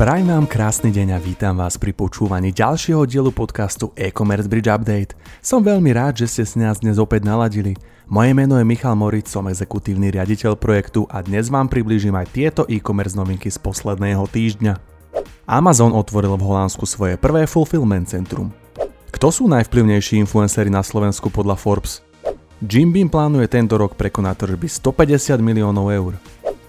Prajem vám krásny deň a vítam vás pri počúvaní ďalšieho dielu podcastu E-Commerce Bridge Update. Som veľmi rád, že ste si nás dnes opäť naladili. Moje meno je Michal Moric, som exekutívny riaditeľ projektu a dnes vám priblížim aj tieto e-commerce novinky z posledného týždňa. Amazon otvoril v Holandsku svoje prvé fulfillment centrum. Kto sú najvplyvnejší influenceri na Slovensku podľa Forbes? Jim Beam plánuje tento rok prekonať tržby 150 miliónov eur.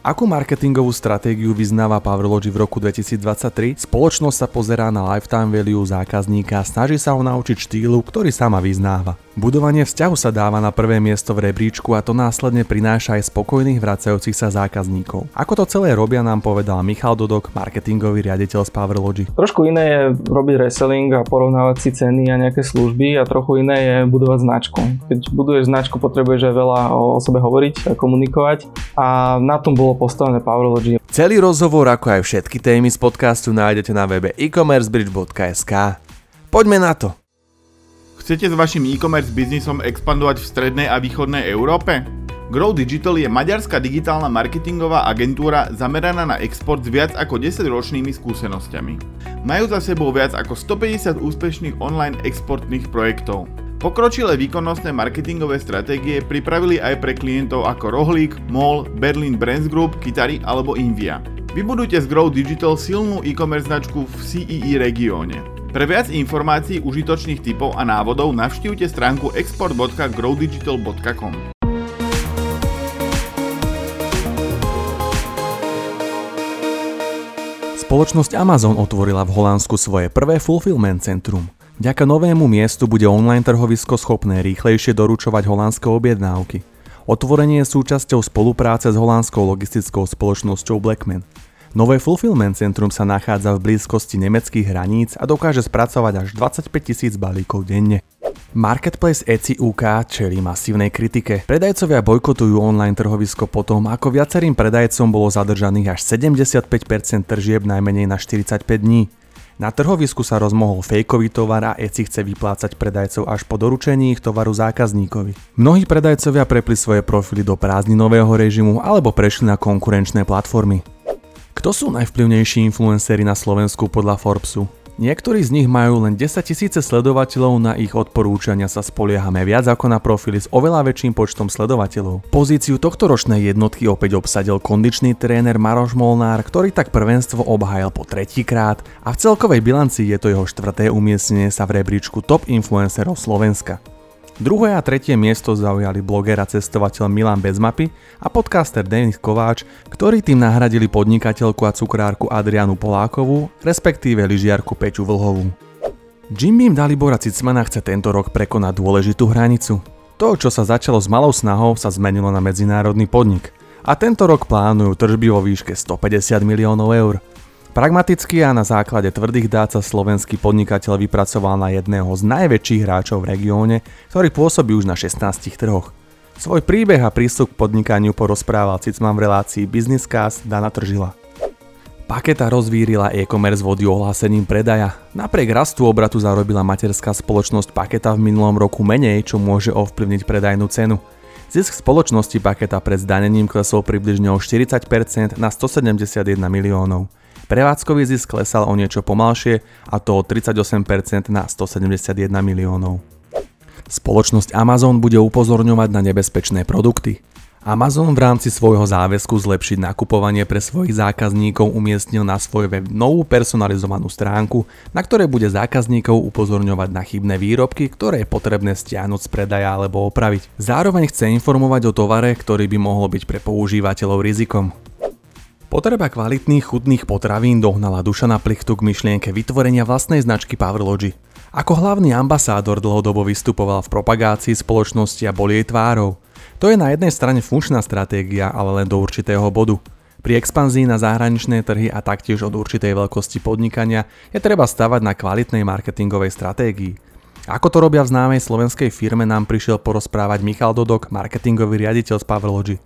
Akú marketingovú stratégiu vyznáva Powerlogy v roku 2023? Spoločnosť sa pozerá na lifetime value zákazníka a snaží sa ho naučiť štýlu, ktorý sama vyznáva. Budovanie vzťahu sa dáva na prvé miesto v rebríčku a to následne prináša aj spokojných vracajúcich sa zákazníkov. Ako to celé robia nám povedal Michal Dodok, marketingový riaditeľ z Powerlogy. Trošku iné je robiť reselling a porovnávať si ceny a nejaké služby a trochu iné je budovať značku. Keď buduješ značku, potrebuješ aj veľa o sebe hovoriť a komunikovať a na tom bolo postavené Powerlogy. Celý rozhovor ako aj všetky témy z podcastu nájdete na webe e-commercebridge.sk. Poďme na to! Chcete s vašim e-commerce biznisom expandovať v strednej a východnej Európe? Grow Digital je maďarská digitálna marketingová agentúra zameraná na export s viac ako 10 ročnými skúsenosťami. Majú za sebou viac ako 150 úspešných online exportných projektov. Pokročilé výkonnostné marketingové stratégie pripravili aj pre klientov ako Rohlík, MOL, Berlin Brands Group, Kitary alebo Invia. Vybudujte z Grow Digital silnú e-commerce značku v CEE regióne. Pre viac informácií, užitočných typov a návodov navštívte stránku export.growdigital.com. Spoločnosť Amazon otvorila v Holandsku svoje prvé fulfillment centrum. Vďaka novému miestu bude online trhovisko schopné rýchlejšie doručovať holandské objednávky. Otvorenie je súčasťou spolupráce s holandskou logistickou spoločnosťou Blackman. Nové fulfillment centrum sa nachádza v blízkosti nemeckých hraníc a dokáže spracovať až 25 tisíc balíkov denne. Marketplace Etsy UK čelí masívnej kritike. Predajcovia bojkotujú online trhovisko potom, ako viacerým predajcom bolo zadržaných až 75% tržieb najmenej na 45 dní. Na trhovisku sa rozmohol fejkový tovar a Etsy chce vyplácať predajcov až po doručení ich tovaru zákazníkovi. Mnohí predajcovia prepli svoje profily do prázdninového režimu alebo prešli na konkurenčné platformy. Kto sú najvplyvnejší influenceri na Slovensku podľa Forbesu? Niektorí z nich majú len 10 tisíce sledovateľov, na ich odporúčania sa spoliehame viac ako na profily s oveľa väčším počtom sledovateľov. Pozíciu tohto ročnej jednotky opäť obsadil kondičný tréner Maroš Molnár, ktorý tak prvenstvo obhajal po tretíkrát a v celkovej bilanci je to jeho štvrté umiestnenie sa v rebríčku top influencerov Slovenska. Druhé a tretie miesto zaujali bloger a cestovateľ Milan Bezmapy a podcaster Denis Kováč, ktorí tým nahradili podnikateľku a cukrárku Adrianu Polákovú, respektíve lyžiarku Peťu Vlhovú. Jim Beam Dalibora Cicmana chce tento rok prekonať dôležitú hranicu. To, čo sa začalo s malou snahou, sa zmenilo na medzinárodný podnik. A tento rok plánujú tržby vo výške 150 miliónov eur. Pragmaticky a na základe tvrdých dát sa slovenský podnikateľ vypracoval na jedného z najväčších hráčov v regióne, ktorý pôsobí už na 16 trhoch. Svoj príbeh a prístup k podnikaniu porozprával Cicman v relácii Business Cast Dana Tržila. Paketa rozvírila e-commerce vody ohlásením predaja. Napriek rastu obratu zarobila materská spoločnosť Paketa v minulom roku menej, čo môže ovplyvniť predajnú cenu. Zisk spoločnosti Paketa pred zdanením klesol približne o 40% na 171 miliónov. Prevádzkový zisk klesal o niečo pomalšie a to o 38% na 171 miliónov. Spoločnosť Amazon bude upozorňovať na nebezpečné produkty. Amazon v rámci svojho záväzku zlepšiť nakupovanie pre svojich zákazníkov umiestnil na svoj web novú personalizovanú stránku, na ktorej bude zákazníkov upozorňovať na chybné výrobky, ktoré je potrebné stiahnuť z predaja alebo opraviť. Zároveň chce informovať o tovare, ktorý by mohol byť pre používateľov rizikom. Potreba kvalitných chutných potravín dohnala Dušana Plichtu k myšlienke vytvorenia vlastnej značky Powerlogy. Ako hlavný ambasádor dlhodobo vystupoval v propagácii spoločnosti a bol jej tvárou. To je na jednej strane funkčná stratégia, ale len do určitého bodu. Pri expanzii na zahraničné trhy a taktiež od určitej veľkosti podnikania je treba stavať na kvalitnej marketingovej stratégii. Ako to robia v známej slovenskej firme nám prišiel porozprávať Michal Dodok, marketingový riaditeľ z Powerlogy.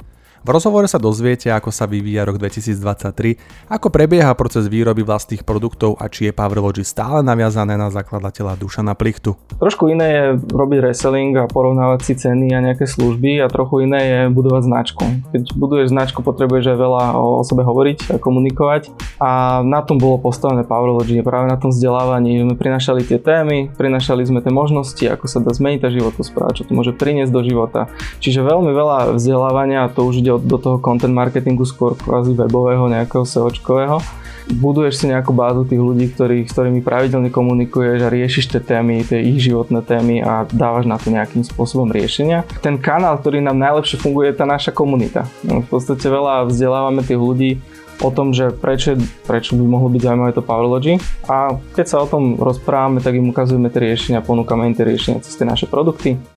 V rozhovore sa dozviete, ako sa vyvíja rok 2023, ako prebieha proces výroby vlastných produktov a či je Powerlogy stále naviazané na zakladateľa Dušana Plichtu. Trošku iné je robiť reselling a porovnávať si ceny a nejaké služby a trochu iné je budovať značku. Keď buduješ značku, potrebuješ aj veľa o sebe hovoriť a komunikovať a na tom bolo postavené Powerlogy, práve na tom vzdelávaní. My prinašali tie témy, prinašali sme tie možnosti, ako sa dá zmeniť tá životospráva, čo to môže priniesť do života. Čiže veľmi veľa vzdelávania a to už ide do toho content marketingu skôr kvázi webového, nejakého SEOčkového. Buduješ si nejakú bázu tých ľudí, ktorý, s ktorými pravidelne komunikuješ a riešiš tie témy, tie ich životné témy a dávaš na to nejakým spôsobom riešenia. Ten kanál, ktorý nám najlepšie funguje, je tá naša komunita. No, v podstate veľa vzdelávame tých ľudí o tom, že prečo, prečo by mohlo byť zaujímavé to Powerlogy a keď sa o tom rozprávame, tak im ukazujeme tie riešenia, ponúkame im tie riešenia cez tie naše produkty.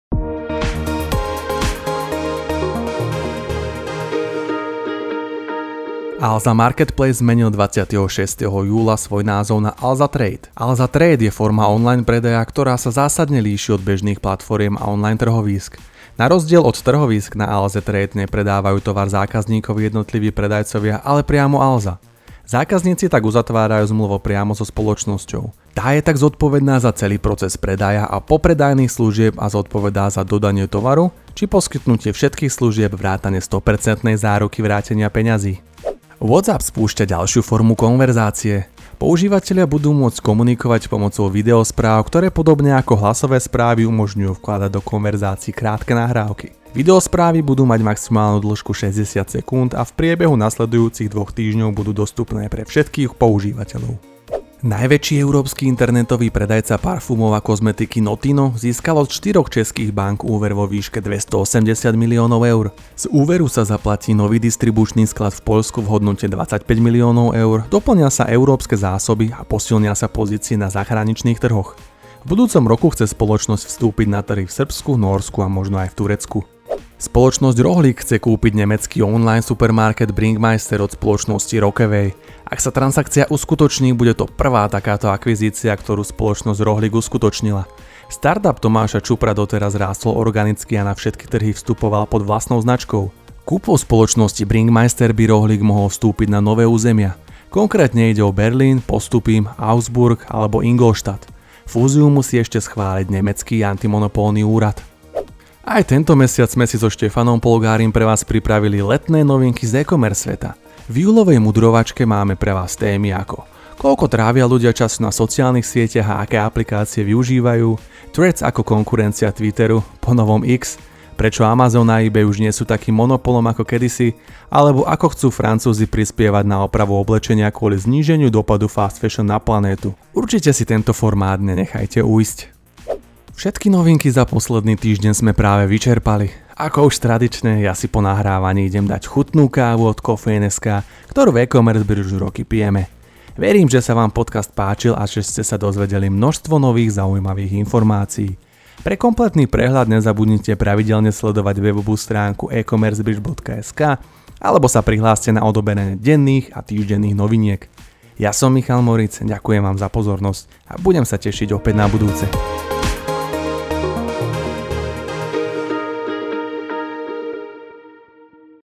Alza Marketplace zmenil 26. júla svoj názov na Alza Trade. Alza Trade je forma online predaja, ktorá sa zásadne líši od bežných platform a online trhovísk. Na rozdiel od trhovísk na Alze Trade nepredávajú tovar zákazníkovi jednotliví predajcovia, ale priamo Alza. Zákazníci tak uzatvárajú zmluvo priamo so spoločnosťou. Tá je tak zodpovedná za celý proces predaja a popredajných služieb a zodpovedá za dodanie tovaru či poskytnutie všetkých služieb vrátane 100% záruky vrátenia peňazí. WhatsApp spúšťa ďalšiu formu konverzácie. Používateľia budú môcť komunikovať pomocou videospráv, ktoré podobne ako hlasové správy umožňujú vkladať do konverzácií krátke nahrávky. Videosprávy budú mať maximálnu dĺžku 60 sekúnd a v priebehu nasledujúcich dvoch týždňov budú dostupné pre všetkých používateľov. Najväčší európsky internetový predajca parfumov a kozmetiky Notino získal od štyroch českých bank úver vo výške 280 miliónov eur. Z úveru sa zaplatí nový distribučný sklad v Poľsku v hodnote 25 miliónov eur, doplnia sa európske zásoby a posilnia sa pozície na zahraničných trhoch. V budúcom roku chce spoločnosť vstúpiť na trhy v Srbsku, Norsku a možno aj v Turecku. Spoločnosť Rohlik chce kúpiť nemecký online supermarket Bringmeister od spoločnosti Rockaway. Ak sa transakcia uskutoční, bude to prvá takáto akvizícia, ktorú spoločnosť Rohlik uskutočnila. Startup Tomáša Čupra doteraz rástol organicky a na všetky trhy vstupoval pod vlastnou značkou. Kúpou spoločnosti Bringmeister by Rohlik mohol vstúpiť na nové územia. Konkrétne ide o Berlín, Postupím, Augsburg alebo Ingolstadt. Fúziu musí ešte schváliť nemecký antimonopolný úrad. Aj tento mesiac sme si so Štefanom Polgárim pre vás pripravili letné novinky z e-commerce sveta. V júlovej mudrovačke máme pre vás témy ako koľko trávia ľudia času na sociálnych sieťach a aké aplikácie využívajú, Threads ako konkurencia Twitteru, po novom X, prečo Amazon a eBay už nie sú takým monopolom ako kedysi, alebo ako chcú Francúzi prispievať na opravu oblečenia kvôli zníženiu dopadu fast fashion na planétu. Určite si tento formát nenechajte ujsť. Všetky novinky za posledný týždeň sme práve vyčerpali. Ako už tradične, ja si po nahrávaní idem dať chutnú kávu od Coffee.sk, ktorú v e-commerce už roky pijeme. Verím, že sa vám podcast páčil a že ste sa dozvedeli množstvo nových zaujímavých informácií. Pre kompletný prehľad nezabudnite pravidelne sledovať webovú stránku e-commercebridge.sk alebo sa prihláste na odoberenie denných a týždenných noviniek. Ja som Michal Moric, ďakujem vám za pozornosť a budem sa tešiť opäť na budúce.